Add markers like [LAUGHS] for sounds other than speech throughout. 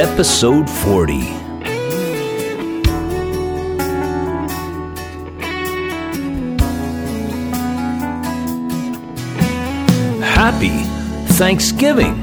episode 40. Happy Thanksgiving!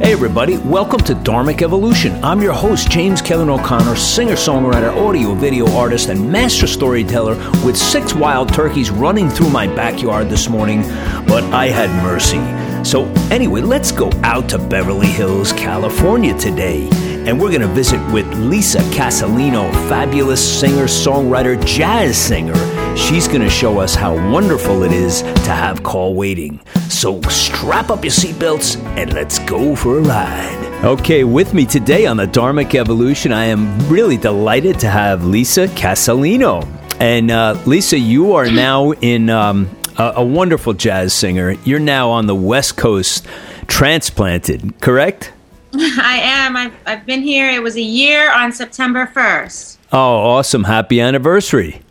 Hey, everybody, welcome to Dharmic Evolution. I'm your host, James Kevin O'Connor, singer songwriter, audio video artist, and master storyteller with six wild turkeys running through my backyard this morning, but I had mercy. So, anyway, let's go out to Beverly Hills, California today. And we're going to visit with Lisa Casalino, fabulous singer, songwriter, jazz singer. She's going to show us how wonderful it is to have call waiting. So strap up your seatbelts and let's go for a ride. Okay, with me today on the Dharmic Evolution, I am really delighted to have Lisa Casalino. And uh, Lisa, you are now in um, a, a wonderful jazz singer. You're now on the West Coast, transplanted, correct? [LAUGHS] I am. I've, I've been here. It was a year on September 1st. Oh, awesome. Happy anniversary.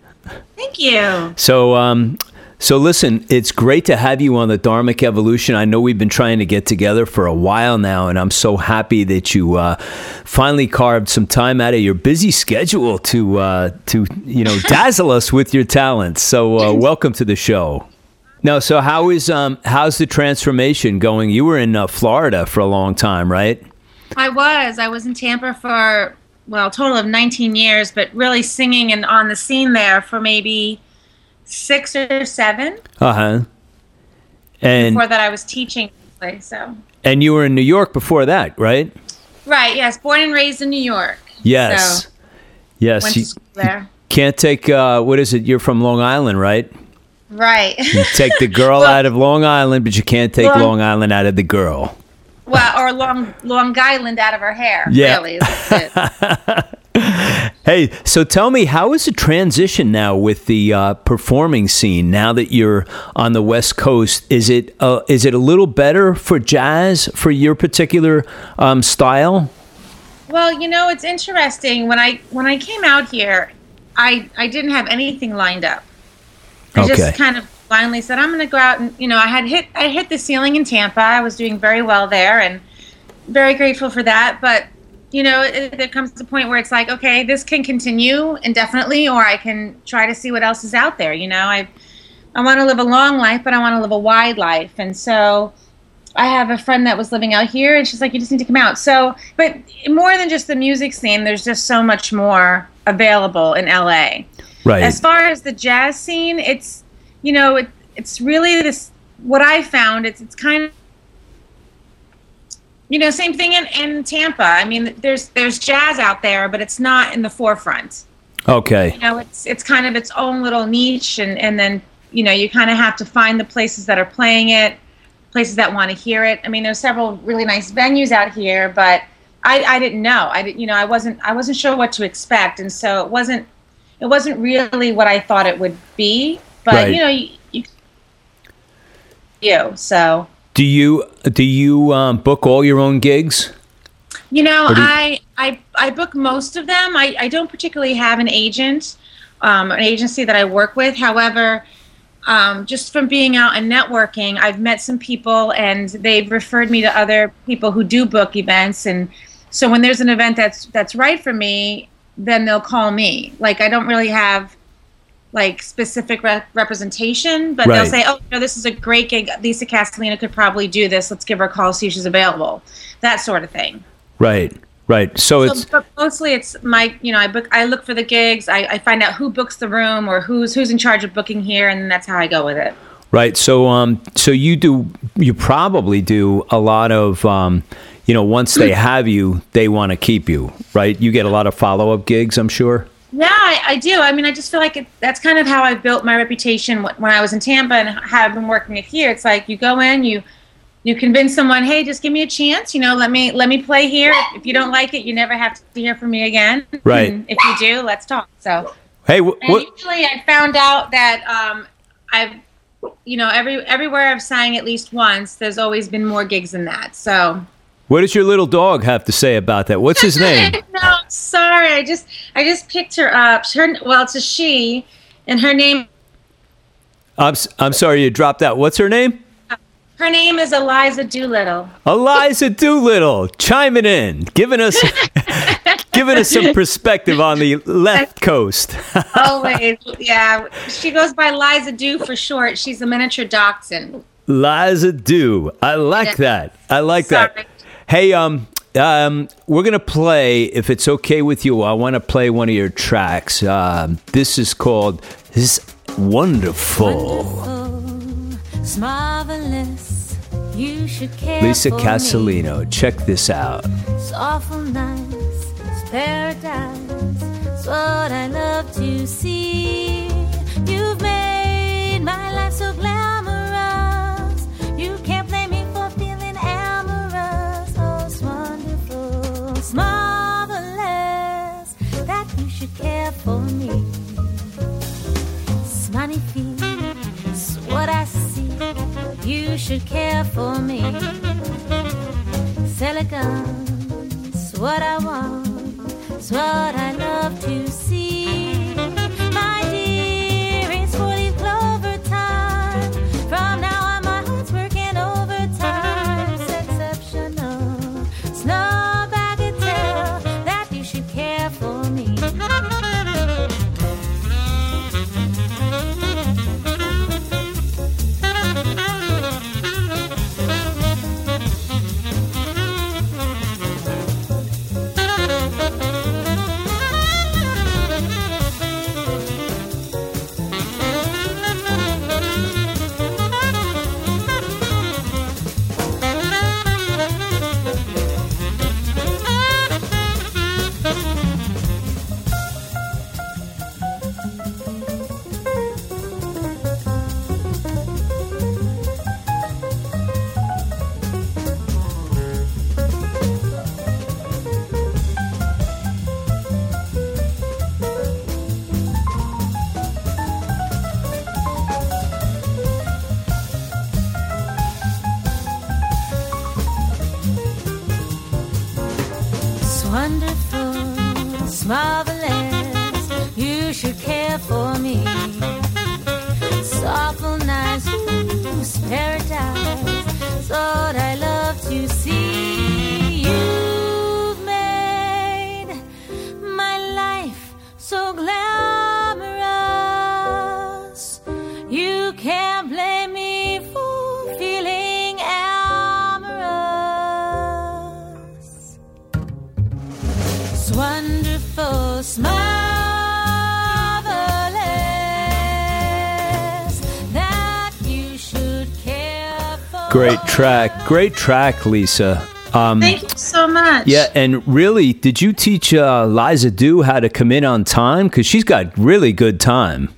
Thank you. So, um, so listen, it's great to have you on the Dharmic Evolution. I know we've been trying to get together for a while now, and I'm so happy that you uh, finally carved some time out of your busy schedule to uh, to you know [LAUGHS] dazzle us with your talents. So, uh, welcome to the show. Now, so how is um, how's the transformation going? You were in uh, Florida for a long time, right? I was. I was in Tampa for well, a total of 19 years, but really singing and on the scene there for maybe six or seven. Uh huh. And before that, I was teaching. So. And you were in New York before that, right? Right. Yes. Born and raised in New York. Yes. So yes. Went you, school there. Can't take uh, what is it? You're from Long Island, right? Right. [LAUGHS] You take the girl Well- out of Long Island, but you can't take Long- Long Island out of the girl. well, or Long Long Island out of her hair. Yeah. Really. [LAUGHS] Hey, so tell me, how is the transition now with the uh, performing scene? Now that you're on the West Coast, is it uh, is it a little better for jazz for your particular um, style? Well, you know, it's interesting. When I when I came out here, I I didn't have anything lined up. I Okay. just kind of blindly said, I'm going to go out and you know, I had hit I hit the ceiling in Tampa. I was doing very well there, and very grateful for that. But you know, it, there comes to a point where it's like, okay, this can continue indefinitely, or I can try to see what else is out there. You know, I I want to live a long life, but I want to live a wide life, and so. I have a friend that was living out here, and she's like, "You just need to come out." So, but more than just the music scene, there's just so much more available in LA. Right. As far as the jazz scene, it's you know, it, it's really this. What I found, it's it's kind of you know, same thing in, in Tampa. I mean, there's there's jazz out there, but it's not in the forefront. okay. You know, it's it's kind of its own little niche, and and then you know, you kind of have to find the places that are playing it, places that want to hear it. I mean, there's several really nice venues out here, but I, I didn't know. I didn't, you know, I wasn't I wasn't sure what to expect, and so it wasn't it wasn't really what I thought it would be. But Right. you know, you, you you so Do you do you um, book all your own gigs? You know, you- I, I I book most of them. I, I don't particularly have an agent, um, an agency that I work with. However, um, just from being out and networking, I've met some people and they've referred me to other people who do book events. And so when there's an event that's that's right for me, then they'll call me. Like I don't really have like specific re- representation, but Right. they'll say, "Oh, know, this is a great gig. Lisa Casalino could probably do this. Let's give her a call, see if she's available." That sort of thing. Right. Right. So it's but mostly it's my, you know, I book, I look for the gigs. I, I find out who books the room or who's who's in charge of booking here, and that's how I go with it. Right. So, um, so you do, you probably do a lot of, um, you know, once they have you, they want to keep you, right? You get a lot of follow up gigs, I'm sure. Yeah, I, I do. I mean, I just feel like it, that's kind of how I built my reputation when I was in Tampa and i've been working it here. It's like you go in, you you convince someone, hey, just give me a chance. You know, let me let me play here. If you don't like it, you never have to hear from me again. Right. And if you do, let's talk. So. Hey, wh- And usually, I found out that um, I've, you know, every everywhere I've sang at least once, there's always been more gigs than that. So. What does your little dog have to say about that? What's his [LAUGHS] name? no, sorry. I just I just picked her up. Her well, it's a she, and her name I'm, I'm sorry you dropped out. What's her name? Her name is Eliza Doolittle. Eliza Doolittle chiming in, giving us [LAUGHS] giving us some perspective on the left coast. [LAUGHS] Always, yeah. She goes by Liza Do for short. She's a miniature dachshund. Liza Do. I like Yeah. that. I like Sorry. that. Hey, um, um, we're gonna play. If it's okay with you, I want to play one of your tracks. Um, this is called "This Wonderful." Wonderful, marvelous. You should care Lisa Casalino. Check this out. It's awful nice. It's paradise. It's what I love to see. You should care for me. It's what I want. It's what I love to see. Track. Great track, Lisa. Um, Thank you so much. yeah, and really, did you teach uh, Liza Do how to come in on time? Because she's got really good time.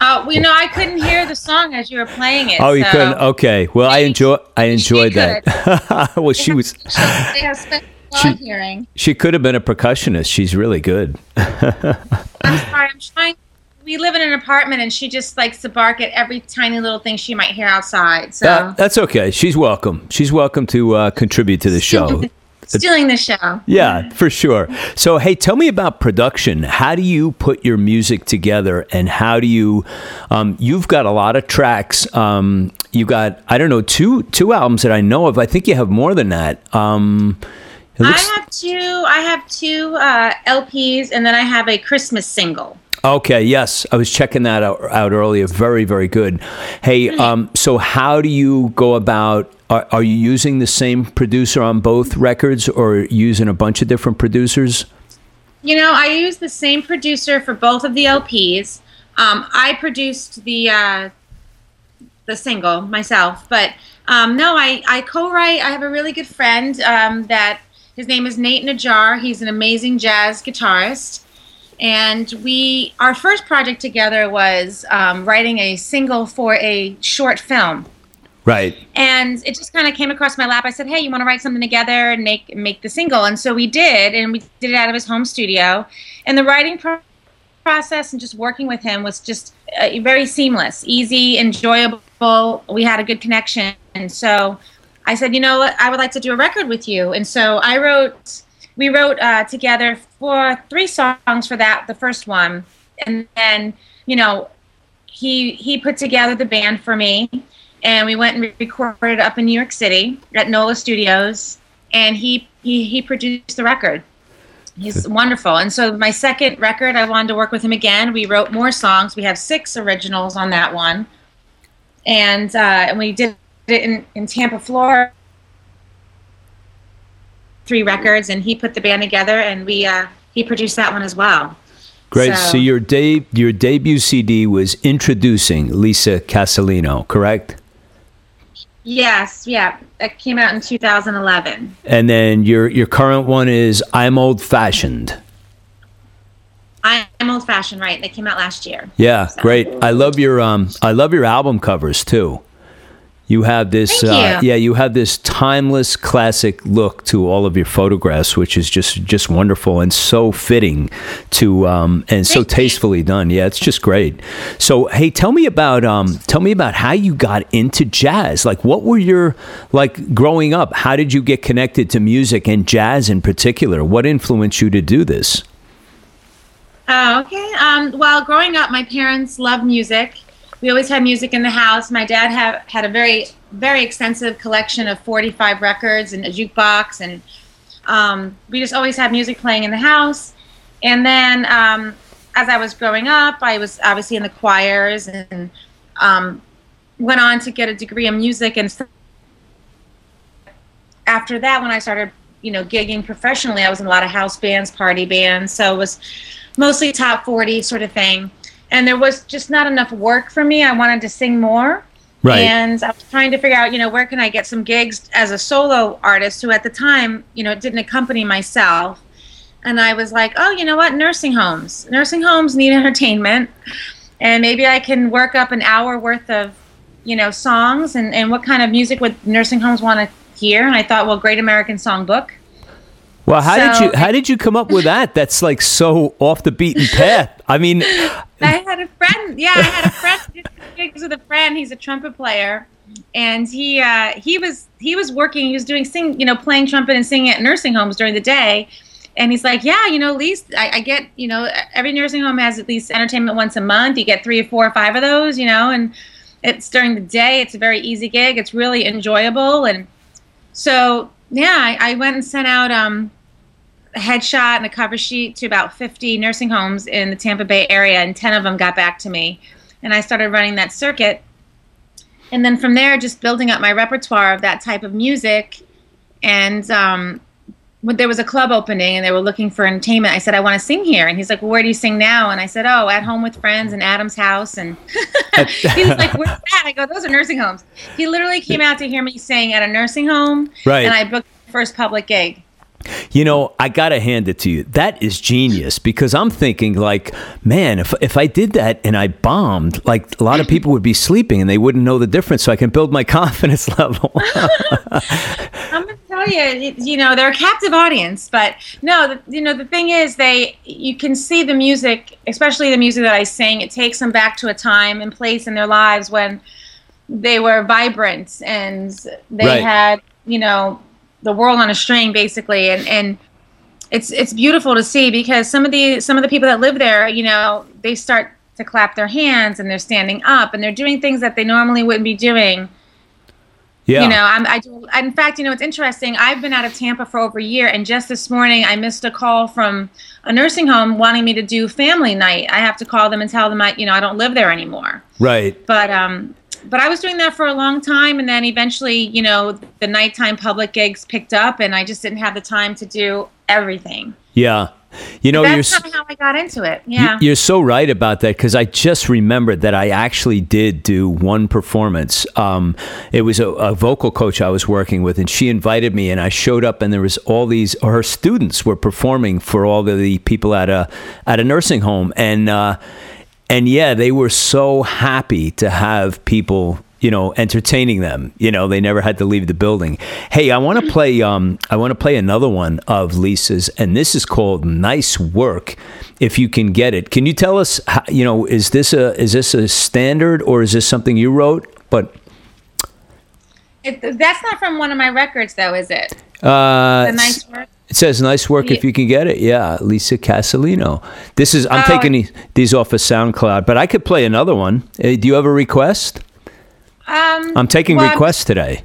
Uh, well, you know, I couldn't hear the song as you were playing it. Oh, you so- couldn't. Okay. Well, I enjoy. I enjoyed that. [LAUGHS] well, she was. They have special She- hearing. She could have been a percussionist. She's really good. [LAUGHS] I'm sorry. I'm trying. We live in an apartment, and she just likes to bark at every tiny little thing she might hear outside. So Uh, that's okay. She's welcome. She's welcome to uh, contribute to the show. stealing the show. Yeah, for sure. So, hey, tell me about production. How do you put your music together, and how do you? Um, you've got a lot of tracks. Um, you got, I don't know, two two albums that I know of. I think you have more than that. Um, I have two. I have two uh, LPs, and then I have a Christmas single. Okay, yes, I was checking that out, out earlier. Very, very good. Hey, um, so how do you go about? Are, are you using the same producer on both records, or using a bunch of different producers? You know, I use the same producer for both of the LPs. Um, I produced the uh, the single myself, but um, no, I, I co-write. I have a really good friend um, that his name is Nate Najar. He's an amazing jazz guitarist, and we our first project together was um, writing a single for a short film. Right. and it just kind of came across my lap. I said, "Hey, you want to write something together and make make the single?" And so we did, and we did it out of his home studio. And the writing pro- process and just working with him was just uh, very seamless, easy, enjoyable. We had a good connection, and so I said, "You know what? I would like to do a record with you." And so I wrote. We wrote uh, together for three songs for that, the first one, and then you know he he put together the band for me and we went and recorded up in New York City at NOLA Studios, and he he, he produced the record. He's wonderful. And so my second record, I wanted to work with him again. We wrote more songs. We have six originals on that one, and uh, and we did it in, in Tampa, Florida. Three records, and he put the band together, and we uh, he produced that one as well. Great. So, so your de- your debut CD was introducing Lisa Casalino, correct? Yes, yeah. That came out in 2011. And then your your current one is I'm Old Fashioned. I'm old fashioned, right? They came out last year. Yeah, so. great. I love your um I love your album covers too. You have this, uh, yeah, you have this timeless classic look to all of your photographs, which is just just wonderful and so fitting to um, and so tastefully done. Yeah, it's just great. So, hey, tell me about um, tell me about how you got into jazz. Like, what were your like growing up? How did you get connected to music and jazz in particular? What influenced you to do this? Oh, okay. Um, well, growing up, my parents loved music we always had music in the house. My dad had had a very very extensive collection of 45 records and a jukebox, and um, we just always had music playing in the house. And then um, as I was growing up, I was obviously in the choirs and um, went on to get a degree in music. And after that, when I started, you know, gigging professionally, I was in a lot of house bands, party bands. So it was mostly top 40 sort of thing and there was just not enough work for me. I wanted to sing more. Right. And I was trying to figure out, you know, where can I get some gigs as a solo artist who at the time, you know, didn't accompany myself. And I was like, oh, you know what? Nursing homes. Nursing homes need [LAUGHS] entertainment. And maybe I can work up an hour worth of, you know, songs and, and what kind of music would nursing homes want to hear. And I thought, well, Great American Songbook. Well, how so, did you how did you come up with that? That's like so off the beaten path. I mean, [LAUGHS] I had a friend. Yeah, I had a friend. gigs with a friend. He's a trumpet player, and he uh, he was he was working. He was doing sing, you know, playing trumpet and singing at nursing homes during the day. And he's like, yeah, you know, at least I, I get, you know, every nursing home has at least entertainment once a month. You get three or four or five of those, you know, and it's during the day. It's a very easy gig. It's really enjoyable, and so yeah, I, I went and sent out um, a headshot and a cover sheet to about 50 nursing homes in the Tampa Bay area, and 10 of them got back to me. And I started running that circuit. And then from there, just building up my repertoire of that type of music. And um, when there was a club opening and they were looking for entertainment, I said, I want to sing here. And he's like, well, Where do you sing now? And I said, Oh, at home with friends in Adam's house. And [LAUGHS] he was like, Where's that? I go, Those are nursing homes. He literally came out to hear me sing at a nursing home. Right. And I booked the first public gig. You know, I got to hand it to you. That is genius because I'm thinking, like, man, if, if I did that and I bombed, like, a lot of people would be sleeping and they wouldn't know the difference. So I can build my [LAUGHS] confidence level. [LAUGHS] I'm going to tell you, you know, they're a captive audience. But no, you know, the thing is, they, you can see the music, especially the music that I sing, it takes them back to a time and place in their lives when they were vibrant and they right. had, you know, the world on a string basically and and it's it's beautiful to see because some of the some of the people that live there you know they start to clap their hands and they're standing up and they're doing things that they normally wouldn't be doing yeah. You know, I'm, I do. In fact, you know, it's interesting. I've been out of Tampa for over a year, and just this morning, I missed a call from a nursing home wanting me to do family night. I have to call them and tell them I, you know, I don't live there anymore. Right. But um, but I was doing that for a long time, and then eventually, you know, the nighttime public gigs picked up, and I just didn't have the time to do everything. Yeah. You know, that's you're, how I got into it. Yeah, you're so right about that because I just remembered that I actually did do one performance. Um, it was a, a, vocal coach I was working with, and she invited me, and I showed up, and there was all these. Her students were performing for all of the people at a at a nursing home, and. Uh, and yeah, they were so happy to have people you know entertaining them. You know they never had to leave the building. Hey i want to play um i want to play another one of lisa's and this is called nice work if you can get it. Can you tell us how, you know is this a is this a standard or is this something you wrote? But it, that's not from one of my records though is it? Uh the nice work it says nice work if you can get it. Yeah, Lisa Casalino. This is I'm oh. taking these off of SoundCloud, but I could play another one. Uh, do you have a request? Um, I'm taking well, requests today.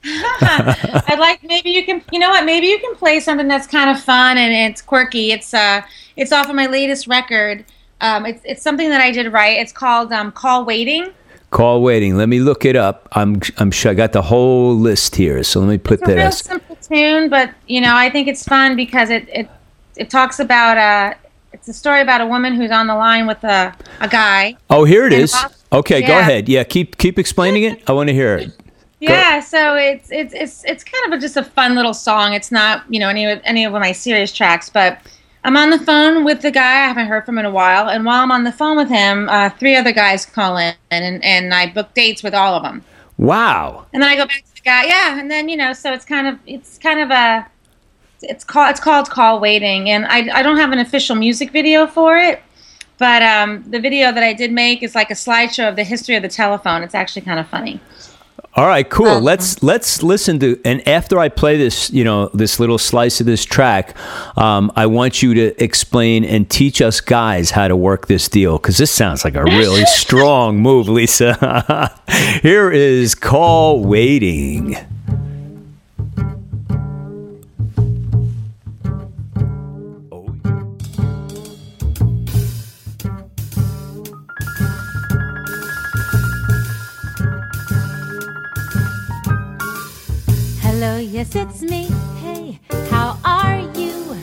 [LAUGHS] I'd like maybe you can you know what maybe you can play something that's kind of fun and it's quirky. It's uh it's off of my latest record. Um, it's it's something that I did right. It's called um, Call Waiting. Call waiting. Let me look it up. I'm I'm sure I got the whole list here. So let me put It's that real as simple tune, but you know I think it's fun because it it it talks about uh it's a story about a woman who's on the line with a a guy. Oh, here it is. And is. off- Okay, go ahead. Yeah, keep keep explaining it. I want to hear it. Yeah, so it's it's it's it's kind of a, just a fun little song. It's not you know any of any of my serious tracks, but I'm on the phone with the guy I haven't heard from in a while, and while I'm on the phone with him, uh, three other guys call in, and and I book dates with all of them, Wow. and then I go back to guy, yeah, and then you know, so it's kind of it's kind of a it's called it's called call waiting, and I I don't have an official music video for it. But um, the video that I did make is like a slideshow of the history of the telephone. It's actually kind of funny. All right, cool. Um, let's let's listen to and after I play this, you know, this little slice of this track, um, I want you to explain and teach us guys how to work this deal because this sounds like a really [LAUGHS] strong move, Lisa. [LAUGHS] Here is call waiting. Hello, yes, it's me. Hey, how are you?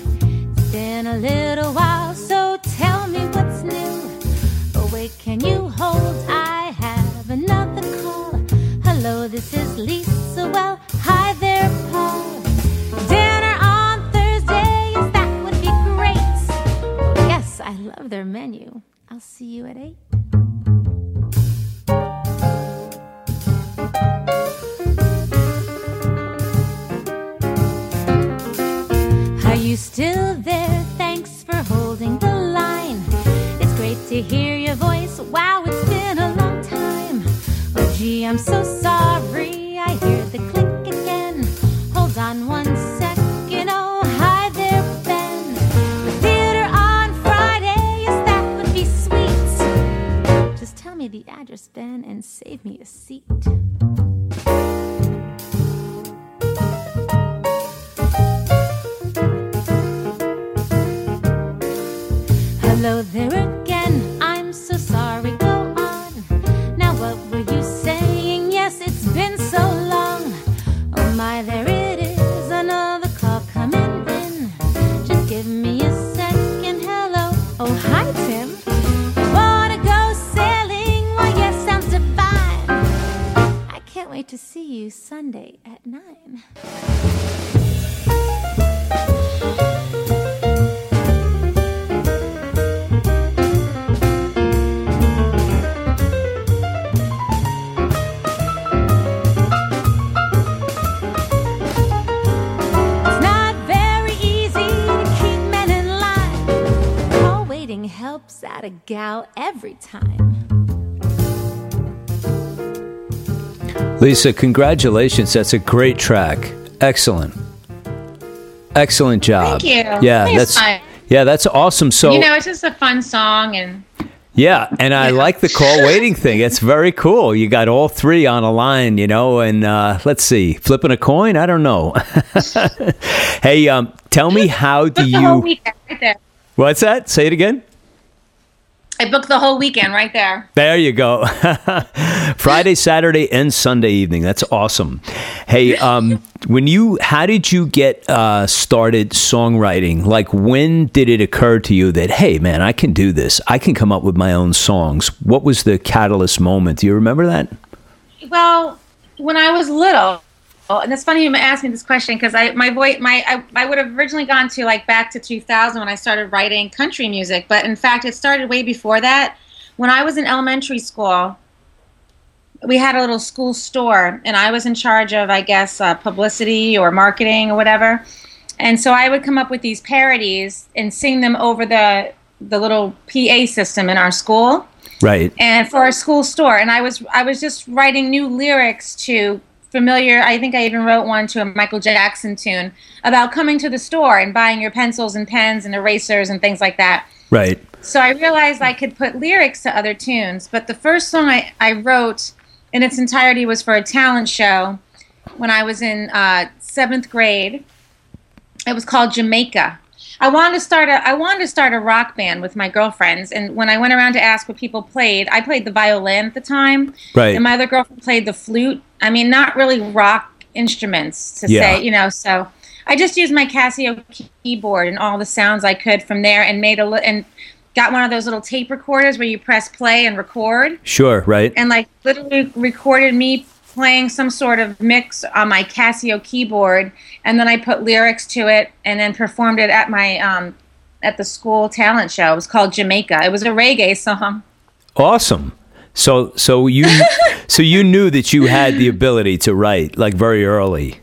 It's been a little while, so tell me what's new. Oh, wait, can you hold? I have another call. Hello, this is Lisa. Well, a gal every time. Lisa, congratulations. That's a great track. Excellent. Excellent job. Thank you. Yeah, Thanks, that's Mike. yeah, that's awesome. So you know, it's just a fun song, and Yeah, and I like the call waiting thing. It's very cool. You got all three on a line, you know, and uh, let's see, flipping a coin. I don't know. [LAUGHS] hey, um, tell me [LAUGHS] how do booked the whole you? right. What's that? Say it again. I booked the whole weekend right there. There you go. [LAUGHS] Friday, Saturday, and Sunday evening. That's awesome. Hey, um, [LAUGHS] when you, how did you get uh, started songwriting? Like, when did it occur to you that, hey, man, I can do this? I can come up with my own songs. What was the catalyst moment? Do you remember that? Well, when I was little, oh, and it's funny you asked me this question because I my voice my I, I would have originally gone to like back to 2000 when I started writing country music, but in fact it started way before that. When I was in elementary school, we had a little school store, and I was in charge of I guess uh, publicity or marketing or whatever. And so I would come up with these parodies and sing them over the the little PA system in our school Right. and for our school store and i was i was just writing new lyrics to familiar i think i even wrote one to a michael jackson tune about coming to the store and buying your pencils and pens and erasers and things like that Right. so i realized i could put lyrics to other tunes but the first song i, I wrote in its entirety was for a talent show when I was in uh, seventh grade. It was called Jamaica. I wanted to start a I wanted to start a rock band with my girlfriends, and when I went around to ask what people played, I played the violin at the time, Right. and my other girlfriend played the flute. I mean, not really rock instruments to Yeah. say, you know. So I just used my Casio keyboard and all the sounds I could from there, and made a li- and got one of those little tape recorders where you press play and record Sure, right? and like literally recorded me playing some sort of mix on my Casio keyboard, and then I put lyrics to it, and then performed it at my um, at the school talent show. It was called Jamaica. It was a reggae song. Awesome. So so you [LAUGHS] so you knew that you had the ability to write like very early.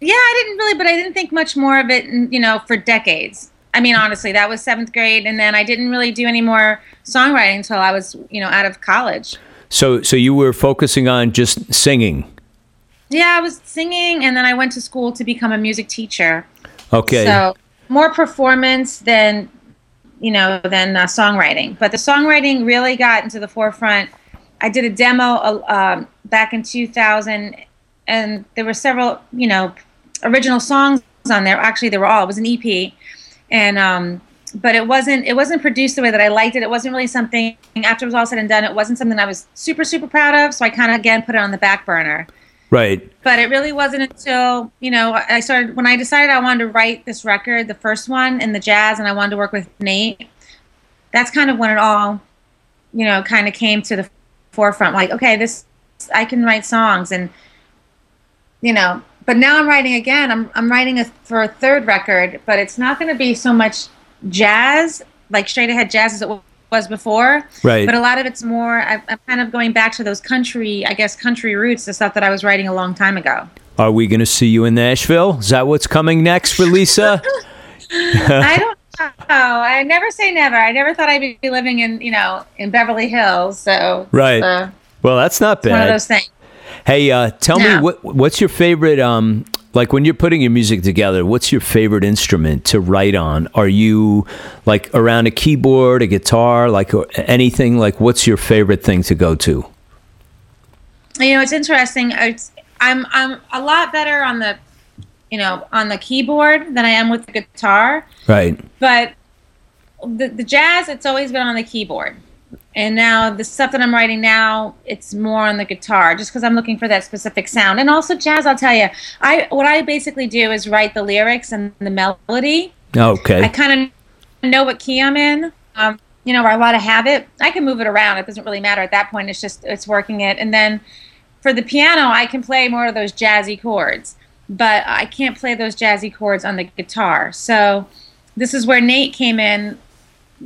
Yeah, I didn't really, but I didn't think much more of it, you know, for decades. I mean, honestly, that was seventh grade, and then I didn't really do any more songwriting until I was, you know, out of college. So so you were focusing on just singing. Yeah, I was singing, and then I went to school to become a music teacher. Okay. So more performance than you know than uh, songwriting, but the songwriting really got into the forefront. I did a demo uh, um, back in 2000, and there were several you know original songs on there. Actually, they were all. It was an EP, and um, but it wasn't it wasn't produced the way that I liked it. It wasn't really something. After it was all said and done, it wasn't something I was super super proud of. So I kind of again put it on the back burner right. but it really wasn't until you know I started when I decided I wanted to write this record, the first one in the jazz, and I wanted to work with Nate. That's kind of when it all, you know, kind of came to the forefront. Like, okay, this I can write songs, and you know. But now I'm writing again. I'm I'm writing a, for a third record, but it's not going to be so much jazz, like straight ahead jazz as it was before. Right. But a lot of it's more. I, I'm kind of going back to those country, I guess, country roots, the stuff that I was writing a long time ago. Are we going to see you in Nashville? Is that what's coming next for Lisa? [LAUGHS] I don't know. I never say never. I never thought I'd be living in, you know, in Beverly Hills. So Right. uh, well, that's not it's one of bad. those things. Hey, uh, tell me what what's your favorite um like when you're putting your music together, what's your favorite instrument to write on? Are you like around a keyboard, a guitar, like or anything like what's your favorite thing to go to? You know, it's interesting. It's, I'm I'm a lot better on the, you know, on the keyboard than I am with the guitar. Right. But the the jazz, it's always been on the keyboard. And now the stuff that I'm writing now, it's more on the guitar, just because I'm looking for that specific sound. And also jazz, I'll tell you, I what I basically do is write the lyrics and the melody. Okay. I kind of know what key I'm in. Um, you know, where I want to have it. I can move it around. It doesn't really matter at that point. It's just it's working it. And then for the piano, I can play more of those jazzy chords, but I can't play those jazzy chords on the guitar. So this is where Nate came in.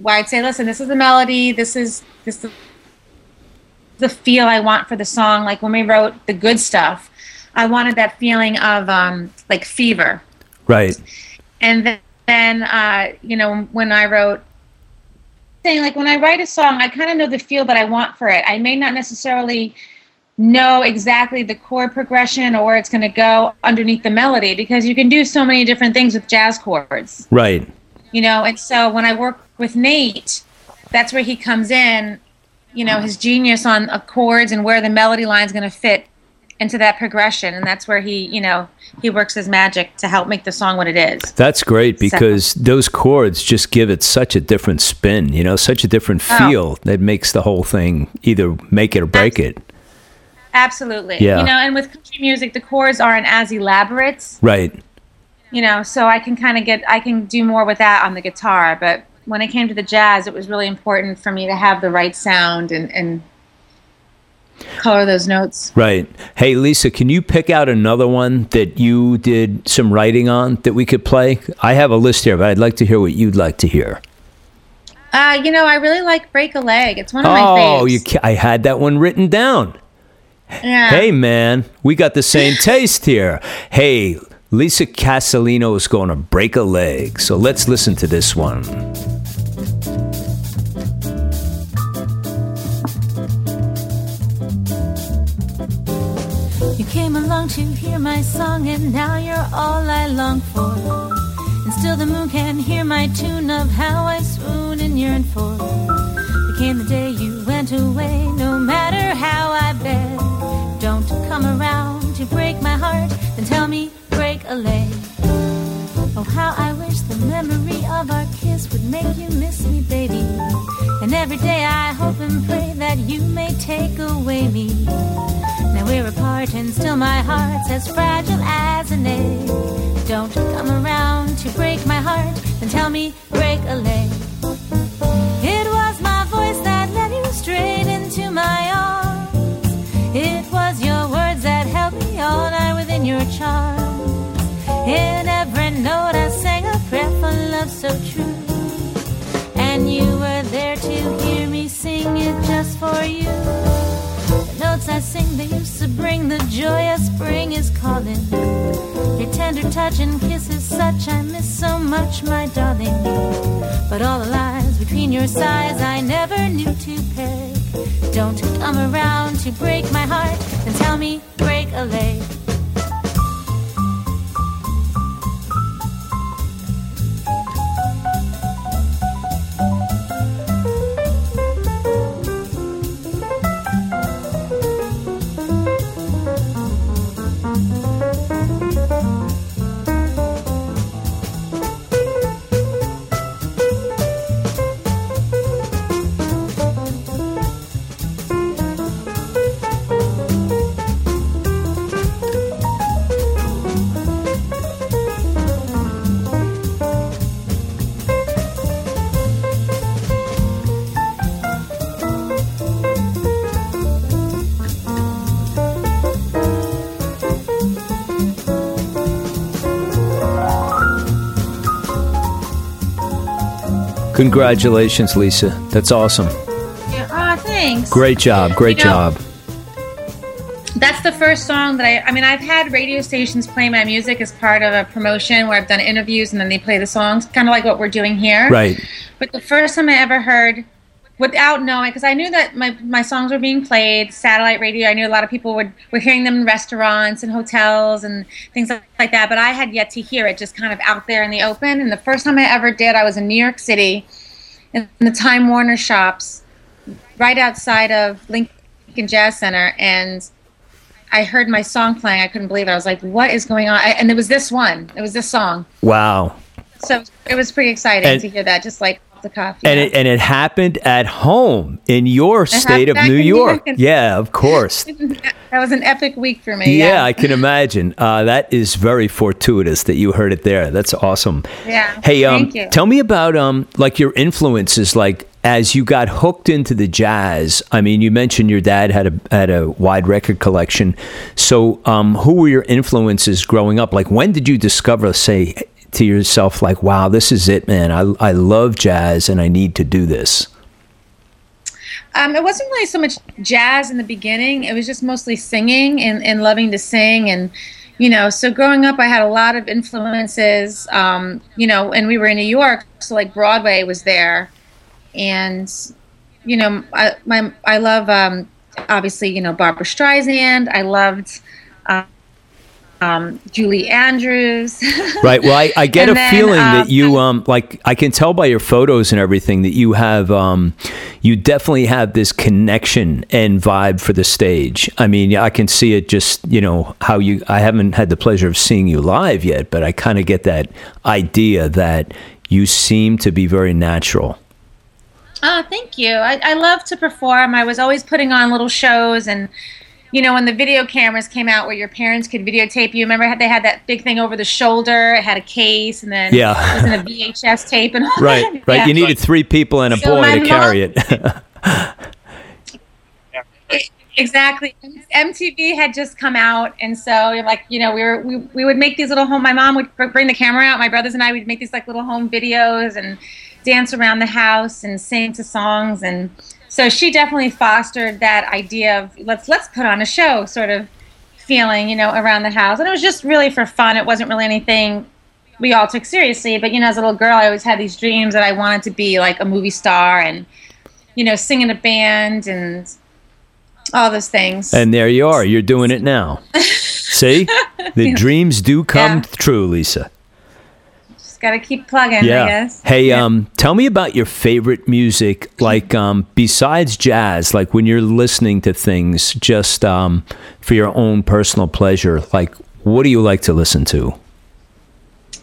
Where I'd say, listen, this is the melody. This is this is the feel I want for the song. Like when we wrote the good stuff, I wanted that feeling of um, like fever Right. and then, then uh, you know when i wrote saying like when i write a song i kind of know the feel that i want for it i may not necessarily know exactly the chord progression or where it's going to go underneath the melody because you can do so many different things with jazz chords Right. you know and so when i work with nate that's where he comes in you know his genius on chords and where the melody line is going to fit into that progression and that's where he you know he works his magic to help make the song what it is That's great because those chords just give it such a different spin, you know, such a different Oh. feel that makes the whole thing either make it or break it. Absolutely. Yeah. You know, and with country music, the chords aren't as elaborate, Right. you know, so I can kind of get, I can do more with that on the guitar. But when it came to the jazz, it was really important for me to have the right sound and, and color those notes. Right. Hey, Lisa, can you pick out another one that you did some writing on that we could play? I have a list here, but I'd like to hear what you'd like to hear. Uh, you know, I really like Break a Leg. It's one of my favorites. Oh, you ca- I had that one written down. yeah. Hey, man, we got the same [LAUGHS] taste here. Hey, Lisa Casalino is going to break a leg. So let's listen to this one. You came along to hear my song, and now you're all I long for. And still the moon can hear my tune of how I swoon and yearn for. There came the day you went away, no matter how I beg. Don't come around, to break my heart, and tell me break a leg. Oh, how I wish the memory of our kiss would make you miss me, baby. And every day I hope and pray that you may take away me. Now we're apart, and still my heart's as fragile as an egg. Don't come around to break my heart, and tell me, break a leg. It was my voice that led you straight into my arms. It was your words that held me all night within your charm. In every note I sang a prayer for love so true. And you were there to hear me sing it just for you. The notes I sing, they used to bring the joy of spring is calling. Your tender touch and kisses, such I miss so much, my darling. But all the lies between your sighs I never knew to peg. Don't come around to break my heart, and tell me break a leg. Congratulations, Lisa. That's awesome. Yeah. Oh, thanks. Great job. Great You know- job. That's the first song that I. I mean, I've had radio stations play my music as part of a promotion where I've done interviews and then they play the songs, kind of like what we're doing here. Right. But the first time I ever heard, without knowing, because I knew that my, my songs were being played, satellite radio. I knew a lot of people would were hearing them in restaurants and hotels and things like, that. But I had yet to hear it, just kind of out there in the open. And the first time I ever did, I was in New York City, in the Time Warner shops, right outside of Lincoln Jazz Center, and I heard my song playing. I couldn't believe it. I was like, "What is going on?" I, and it was this one. It was this song. Wow. So it was pretty exciting And- to hear that, just like the cuff. And it, and it happened at home in your state of New York. York. Yeah, of course. [LAUGHS] that was an epic week for me. Yeah, Yeah, I can imagine. Uh, that is very fortuitous that you heard it there. That's awesome. Yeah, Hey, um, tell me about um, like your influences. Like as you got hooked into the jazz. I mean, you mentioned your dad had a had a wide record collection. So, um, who were your influences growing up? Like, when did you discover, say, to yourself, like, "Wow, this is it, man! I I love jazz and I need to do this." Um, it wasn't really so much jazz in the beginning. It was just mostly singing and, and loving to sing. And, you know, so growing up, I had a lot of influences, um, you know, and we were in New York. So, like, Broadway was there. And, you know, I, my, I love, um, obviously, you know, Barbra Streisand. I loved um, um, Julie Andrews. [LAUGHS] Right. Well, I, I get a then, feeling that um, you um like I can tell by your photos and everything that you have um you definitely have this connection and vibe for the stage. I mean, I can see it just you know how you. I haven't had the pleasure of seeing you live yet, but I kind of get that idea that you seem to be very natural. Oh, thank you. I, I love to perform. I was always putting on little shows, and you know, when the video cameras came out, where your parents could videotape you. Remember, how they had that big thing over the shoulder. It had a case, and then Yeah. it was in a VHS tape, and all Right. that. Right. Yeah. You needed three people and a So boy to carry it. [LAUGHS] Exactly. MTV had just come out, and so you're like, you know, we were we, we would make these little home. My mom would bring the camera out. My brothers and I would make these like little home videos and dance around the house and sing to songs, and so she definitely fostered that idea of let's let's put on a show sort of feeling, you know, around the house, and it was just really for fun. It wasn't really anything we all took seriously, but you know, as a little girl, I always had these dreams that I wanted to be like a movie star and you know, sing in a band and all those things. and there you are. You're doing it now. [LAUGHS] See, the dreams do come Yeah. true, Lisa. Just gotta keep plugging, I guess. Hey, Yeah. um, tell me about your favorite music, like um, besides jazz, like when you're listening to things just um, for your own personal pleasure. Like, what do you like to listen to?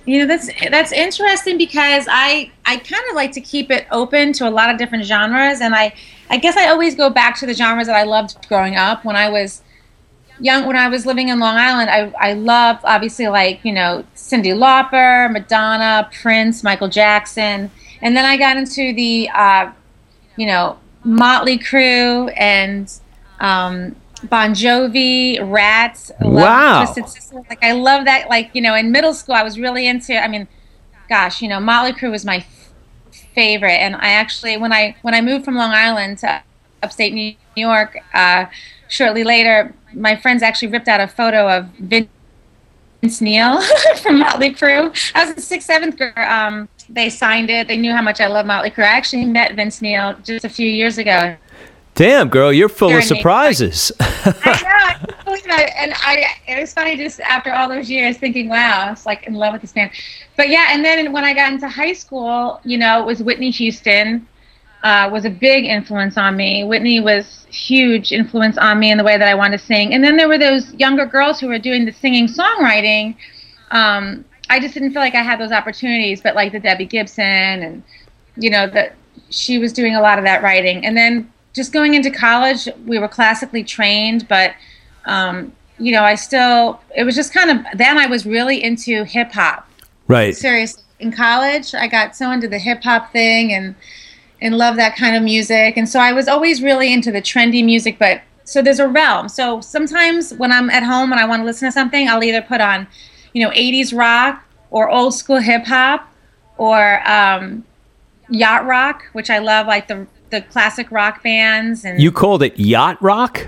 You know, that's that's interesting because I I kind of like to keep it open to a lot of different genres, and I I guess I always go back to the genres that I loved growing up. When I was young, when I was living in Long Island, I I loved obviously like you know Cyndi Lauper, Madonna, Prince, Michael Jackson, and then I got into the uh, you know Motley Crue and um, Bon Jovi, Rats. Wow. Like I love that. Like you know, in middle school, I was really into. I mean, gosh, you know, Motley Crue was my f- favorite, and I actually when I when I moved from Long Island to upstate New York, uh, shortly later, my friends actually ripped out a photo of Vince Neil [LAUGHS] from Motley Crue. I was in sixth, seventh grade. Um, they signed it. They knew how much I love Motley Crue. I actually met Vince Neil just a few years ago. Damn, girl, you're full of surprises. [LAUGHS] I know. I believe it. And I, it was funny just after all those years thinking, wow, I was like in love with this band. But yeah, and then when I got into high school, you know, it was Whitney Houston uh, was a big influence on me. Whitney was huge influence on me in the way that I wanted to sing. And then there were those younger girls who were doing the singing songwriting. Um, I just didn't feel like I had those opportunities, but like the Debbie Gibson and you know that she was doing a lot of that writing. And then just going into college, we were classically trained, but um, you know, I still it was just kind of then I was really into hip hop. right. Seriously, in college, I got so into the hip hop thing and and love that kind of music. And so I was always really into the trendy music, but so there's a realm. So sometimes when I'm at home and I want to listen to something, I'll either put on, you know, 80s rock or old school hip hop or um, yacht rock, which I love, like the the classic rock bands and You called it yacht rock?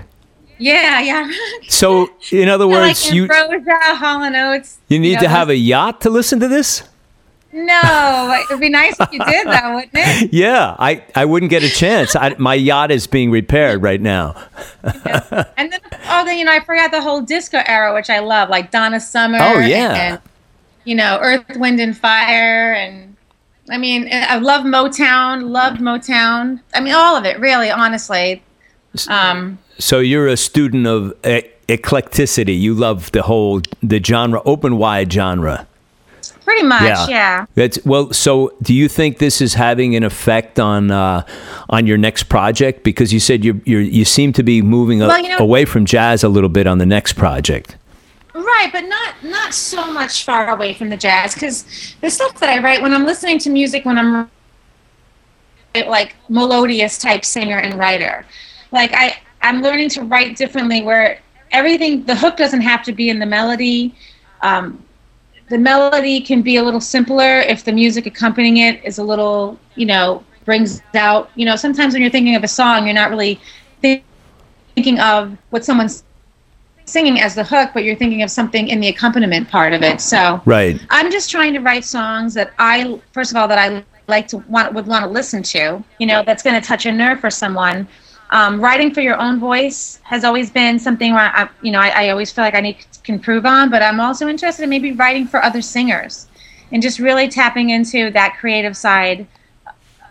yeah, yeah. So, in other [LAUGHS] words, like you Ambrosia, Hall and Oates. you need know, to have a yacht to listen to this? No, it'd be nice if you did that, wouldn't it? [LAUGHS] Yeah, I, I wouldn't get a chance. I, my yacht is being repaired right now. And then, [LAUGHS] oh, then you know, I forgot the whole disco era, which I love, like Donna Summer. Oh, yeah. And, you know, Earth, Wind, and Fire, and I mean, I love Motown. Loved Motown. I mean, all of it, really, honestly. Um, So you're a student of e- eclecticity. You love the whole the genre, open wide genre. Pretty much, yeah. That's well. So, do you think this is having an effect on uh, on your next project? Because you said you you you seem to be moving a- you know- away from jazz a little bit on the next project. Right, but not not so much far away from the jazz because the stuff that I write when I'm listening to music when I'm like melodious type singer and writer, like I I'm learning to write differently where everything the hook doesn't have to be in the melody. Um, the melody can be a little simpler if the music accompanying it is a little you know brings out you know sometimes when you're thinking of a song you're not really thinking of what someone's singing as the hook, but you're thinking of something in the accompaniment part of it. So Right. I'm just trying to write songs that I, first of all, that I like to want would want to listen to. You know, that's going to touch a nerve for someone. Um, writing for your own voice has always been something where I, you know, I, I always feel like I need to improve on. But I'm also interested in maybe writing for other singers, and just really tapping into that creative side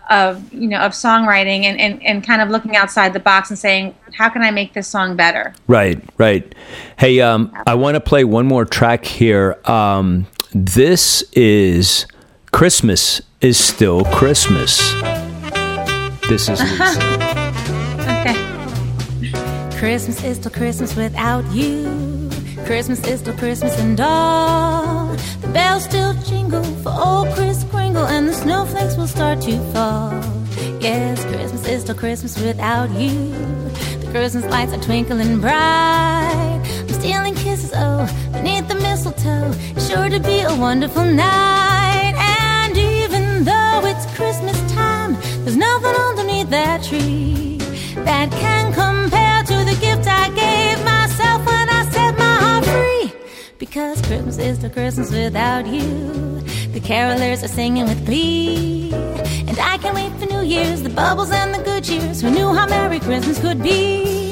of you know of songwriting and, and, and kind of looking outside the box and saying how can i make this song better Right, right. Hey, um, I want to play one more track here. Um, this is Christmas is still Christmas. This is [LAUGHS] Christmas is still Christmas without you. Christmas is still Christmas and all. The bells still jingle for old Kris Kringle, and the snowflakes will start to fall. Yes, Christmas is still Christmas without you. The Christmas lights are twinkling bright. I'm stealing kisses, oh, beneath the mistletoe. It's sure to be a wonderful night. And even though it's Christmas time, there's nothing underneath that tree that can compare Because Christmas is the Christmas without you. The carolers are singing with glee. And I can't wait for New Year's, the bubbles and the good cheers. Who knew how Merry Christmas could be?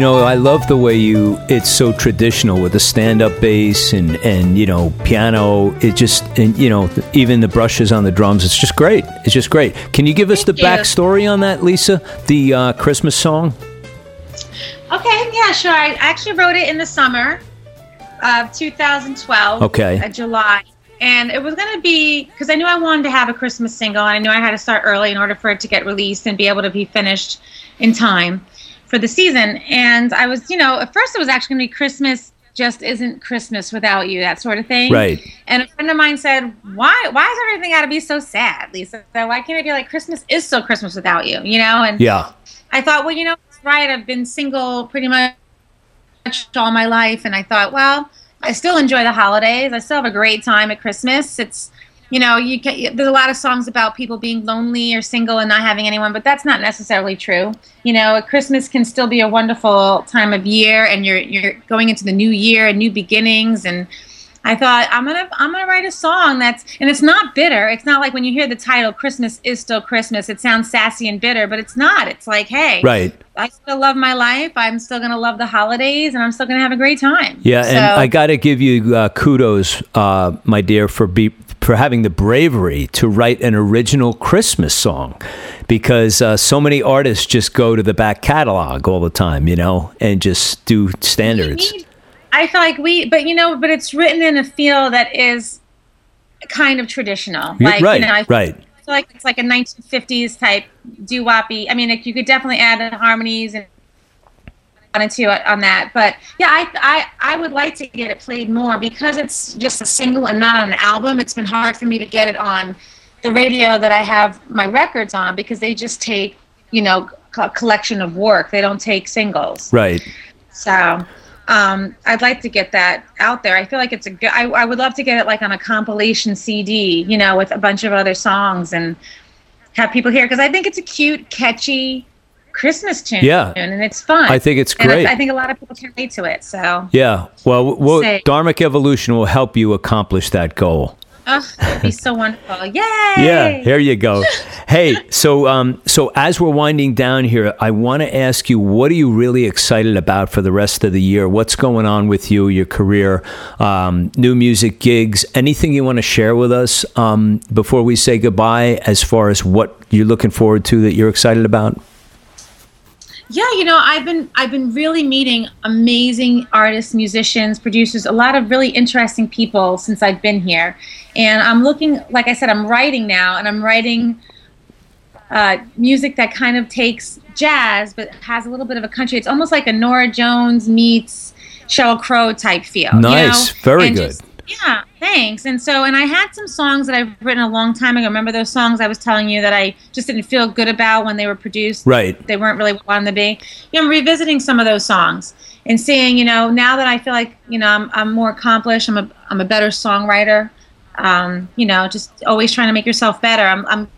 You know, I love the way you. It's so traditional with the stand-up bass and and you know piano. It just and you know even the brushes on the drums. It's just great. It's just great. Can you give us Thank the you. backstory on that, Lisa? The uh, Christmas song. Okay, yeah, sure. I actually wrote it in the summer of 2012. Okay. Uh, July. And it was going to be because I knew I wanted to have a Christmas single, and I knew I had to start early in order for it to get released and be able to be finished in time for the season. And I was, you know, at first it was actually going to be Christmas just isn't Christmas without you, that sort of thing. Right. And a friend of mine said, "Why? Why is everything got to be so sad, Lisa? So why can't it be like Christmas is still Christmas without you? You know?" And Yeah. I thought, well, you know, it's right. I've been single pretty much all my life, and I thought, well, I still enjoy the holidays. I still have a great time at Christmas. It's, you know, you can. There's a lot of songs about people being lonely or single and not having anyone, but that's not necessarily true. You know, Christmas can still be a wonderful time of year, and you're you're going into the new year and new beginnings and. I thought I'm gonna I'm gonna write a song that's and it's not bitter. It's not like when you hear the title "Christmas is still Christmas." It sounds sassy and bitter, but it's not. It's like, hey, Right. I still love my life. I'm still gonna love the holidays, and I'm still gonna have a great time. Yeah, and I got to give you uh, kudos, uh, my dear, for be for having the bravery to write an original Christmas song, because uh, so many artists just go to the back catalog all the time, you know, and just do standards. need- I feel like we, but you know, but it's written in a feel that is kind of traditional. Like, right, you know, I right. feel like it's like a 1950s type doo woppy. I mean, like, you could definitely add in harmonies and wanted to on that. But yeah, I, I I would like to get it played more because it's just a single and not on an album. It's been hard for me to get it on the radio that I have my records on because they just take you know a collection of work. They don't take singles. Right. So um, I'd like to get that out there. I feel like it's a good. I, I would love to get it like on a compilation CD, you know, with a bunch of other songs and have people hear because I think it's a cute, catchy Christmas tune. Yeah. and it's fun. I think it's great. I, I think a lot of people can relate to it. So, Yeah. Well, we'll Dharmic Evolution will help you accomplish that goal. oh, it'd be so wonderful. Yay! Yeah, here you go. hey, so um, so as we're winding down here, I want to ask you, what are you really excited about for the rest of the year? What's going on with you, your career, um, new music gigs, anything you want to share with us um, before we say goodbye? As far as what you're looking forward to that you're excited about? Yeah, you know, I've been I've been really meeting amazing artists, musicians, producers, a lot of really interesting people since I've been here. And I'm looking, like I said, I'm writing now, and I'm writing uh, music that kind of takes jazz, but has a little bit of a country. It's almost like a Norah Jones meets Sheryl Crow type feel. you Nice. know? Very And good. just- yeah, thanks. And so, and I had some songs that I've written a long time ago. Remember those songs I was telling you that I just didn't feel good about when they were produced? Right. They weren't really what I wanted to be. You know, I'm revisiting some of those songs and seeing, you know, now that I feel like, you know, I'm, I'm more accomplished, I'm a, I'm a better songwriter. Um, you know, just always trying to make yourself better. I'm, I'm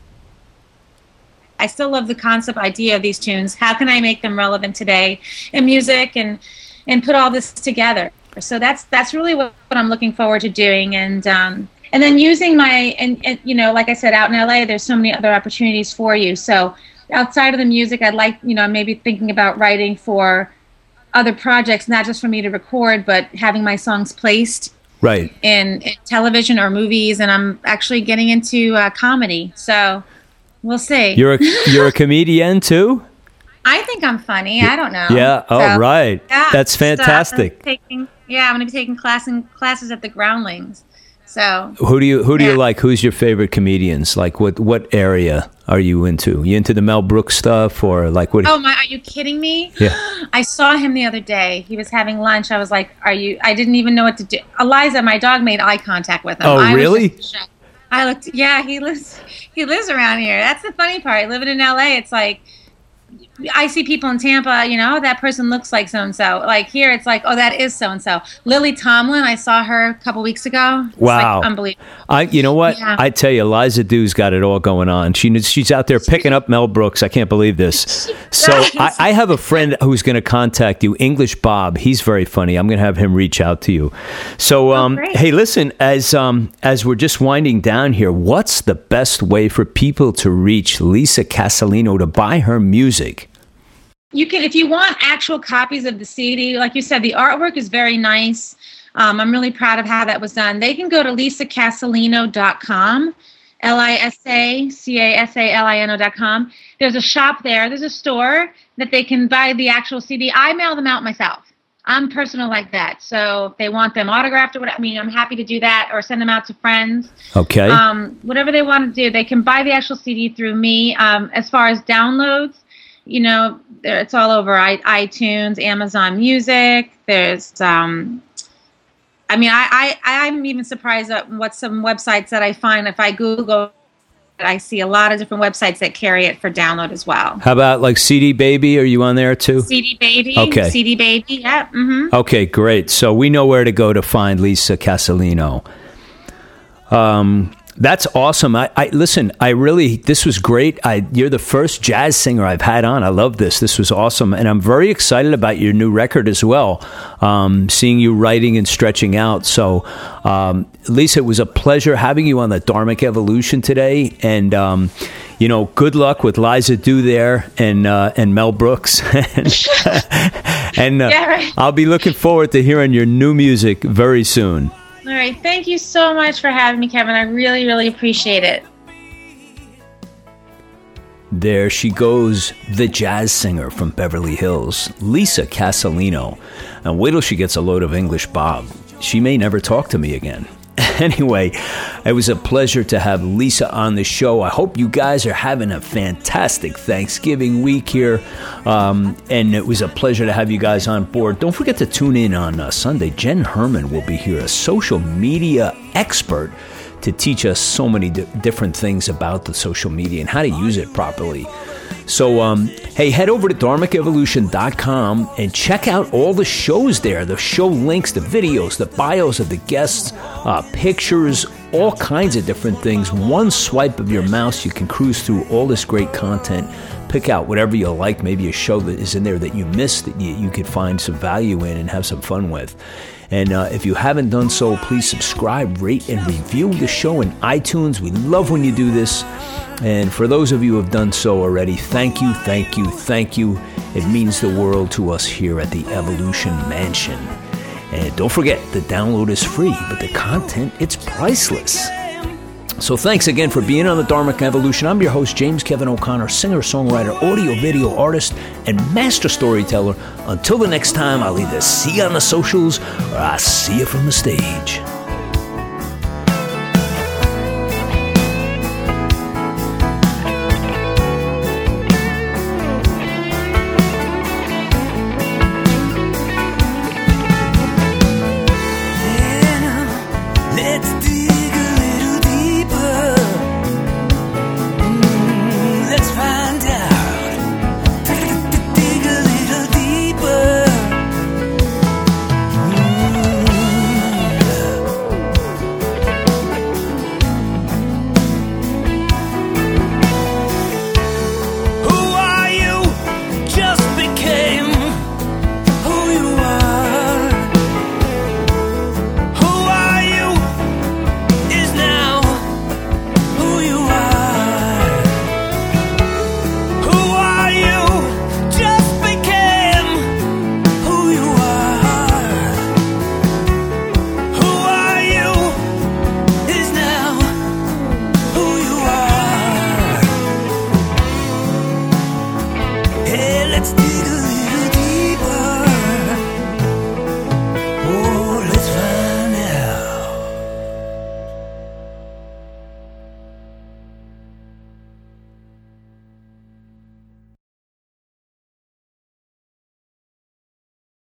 I still love the concept idea of these tunes. How can I make them relevant today in music and and put all this together? So that's that's really what, what I'm looking forward to doing, and um, and then using my and, and you know, like I said, out in LA, there's so many other opportunities for you. So outside of the music, I'd like you know maybe thinking about writing for other projects, not just for me to record, but having my songs placed Right. in, in television or movies, and I'm actually getting into uh, comedy. So we'll see. You're a [LAUGHS] you're a comedian too. I think I'm funny. I don't know. Yeah. Oh, So, right. yeah, That's fantastic. taking, yeah, I'm going to be taking class in, classes at the Groundlings. So Who do you who do you like? Who's your favorite comedians? Like what what area are you into? You into the Mel Brooks stuff or like what? Oh my! Are you kidding me? Yeah. [GASPS] I saw him the other day. He was having lunch. I was like, "Are you?" I didn't even know what to do. Eliza, my dog, made eye contact with him. Oh, I really? I looked. Yeah, he lives. He lives around here. That's the funny part. Living in LA, it's like I see people in Tampa. You know, that person looks like so and so. Like here, it's like, oh, that is so and so. Lily Tomlin. I saw her a couple weeks ago. It's like Wow. unbelievable. I you know what? Yeah. I tell you, Liza Dew's got it all going on. She she's out there picking up Mel Brooks. I can't believe this. [LAUGHS] So I. I have a friend who's going to contact you, English Bob. He's very funny. I'm going to have him reach out to you. So um, great. hey, listen, as um, as we're just winding down here, what's the best way for people to reach Lisa Casalino to buy her music? You can if you want actual copies of the CD, like you said, the artwork is very nice. Um, I'm really proud of how that was done. They can go to lisacasalino.com, L I S A C A S A L I N O.com. There's a shop there, there's a store that they can buy the actual CD. I mail them out myself. I'm personal like that. So if they want them autographed or whatever, I mean, I'm happy to do that or send them out to friends. Okay. Um, whatever they want to do, they can buy the actual CD through me. Um, as far as downloads, you know, it's all over I, iTunes, Amazon Music. There's, um, I mean, I, I, I'm even surprised at what some websites that I find if I Google, I see a lot of different websites that carry it for download as well. How about like CD Baby? Are you on there too? CD Baby, Okay. CD Baby, yeah. Mm-hmm. Okay, great. So we know where to go to find Lisa Casalino. Um, that's awesome. I, I listen. I really this was great. I you're the first jazz singer I've had on. I love this. This was awesome, and I'm very excited about your new record as well. Um, seeing you writing and stretching out. So, um, Lisa, it was a pleasure having you on the Dharmic Evolution today, and. Um, you know, good luck with Liza Do there and uh, and Mel Brooks, [LAUGHS] [LAUGHS] and, uh, Yeah, right. I'll be looking forward to hearing your new music very soon. All right. Thank you so much for having me, Kevin. I really, really appreciate it. There she goes, the jazz singer from Beverly Hills, Lisa Casalino. And wait till she gets a load of English Bob. She may never talk to me again. [LAUGHS] Anyway, it was a pleasure to have Lisa on the show. I hope you guys are having a fantastic Thanksgiving week here. Um, and it was a pleasure to have you guys on board. Don't forget to tune in on uh, Sunday. Jenn Herman will be here, a social media expert to teach us so many di- different things about the social media and how to use it properly. So, um, hey, head over to dharmicevolution.com and check out all the shows there the show links, the videos, the bios of the guests, uh, pictures, all kinds of different things. One swipe of your mouse, you can cruise through all this great content. Pick out whatever you like, maybe a show that is in there that you missed that you, you could find some value in and have some fun with. And uh, if you haven't done so, please subscribe, rate, and review the show in iTunes. We love when you do this. And for those of you who have done so already, thank you, thank you, thank you. It means the world to us here at the Evolution Mansion. And don't forget, the download is free, but the content, it's priceless. So thanks again for being on the Dharmic Evolution. I'm your host, James Kevin O'Connor, singer, songwriter, audio, video artist, and master storyteller. Until the next time, I'll either see you on the socials or I'll see you from the stage.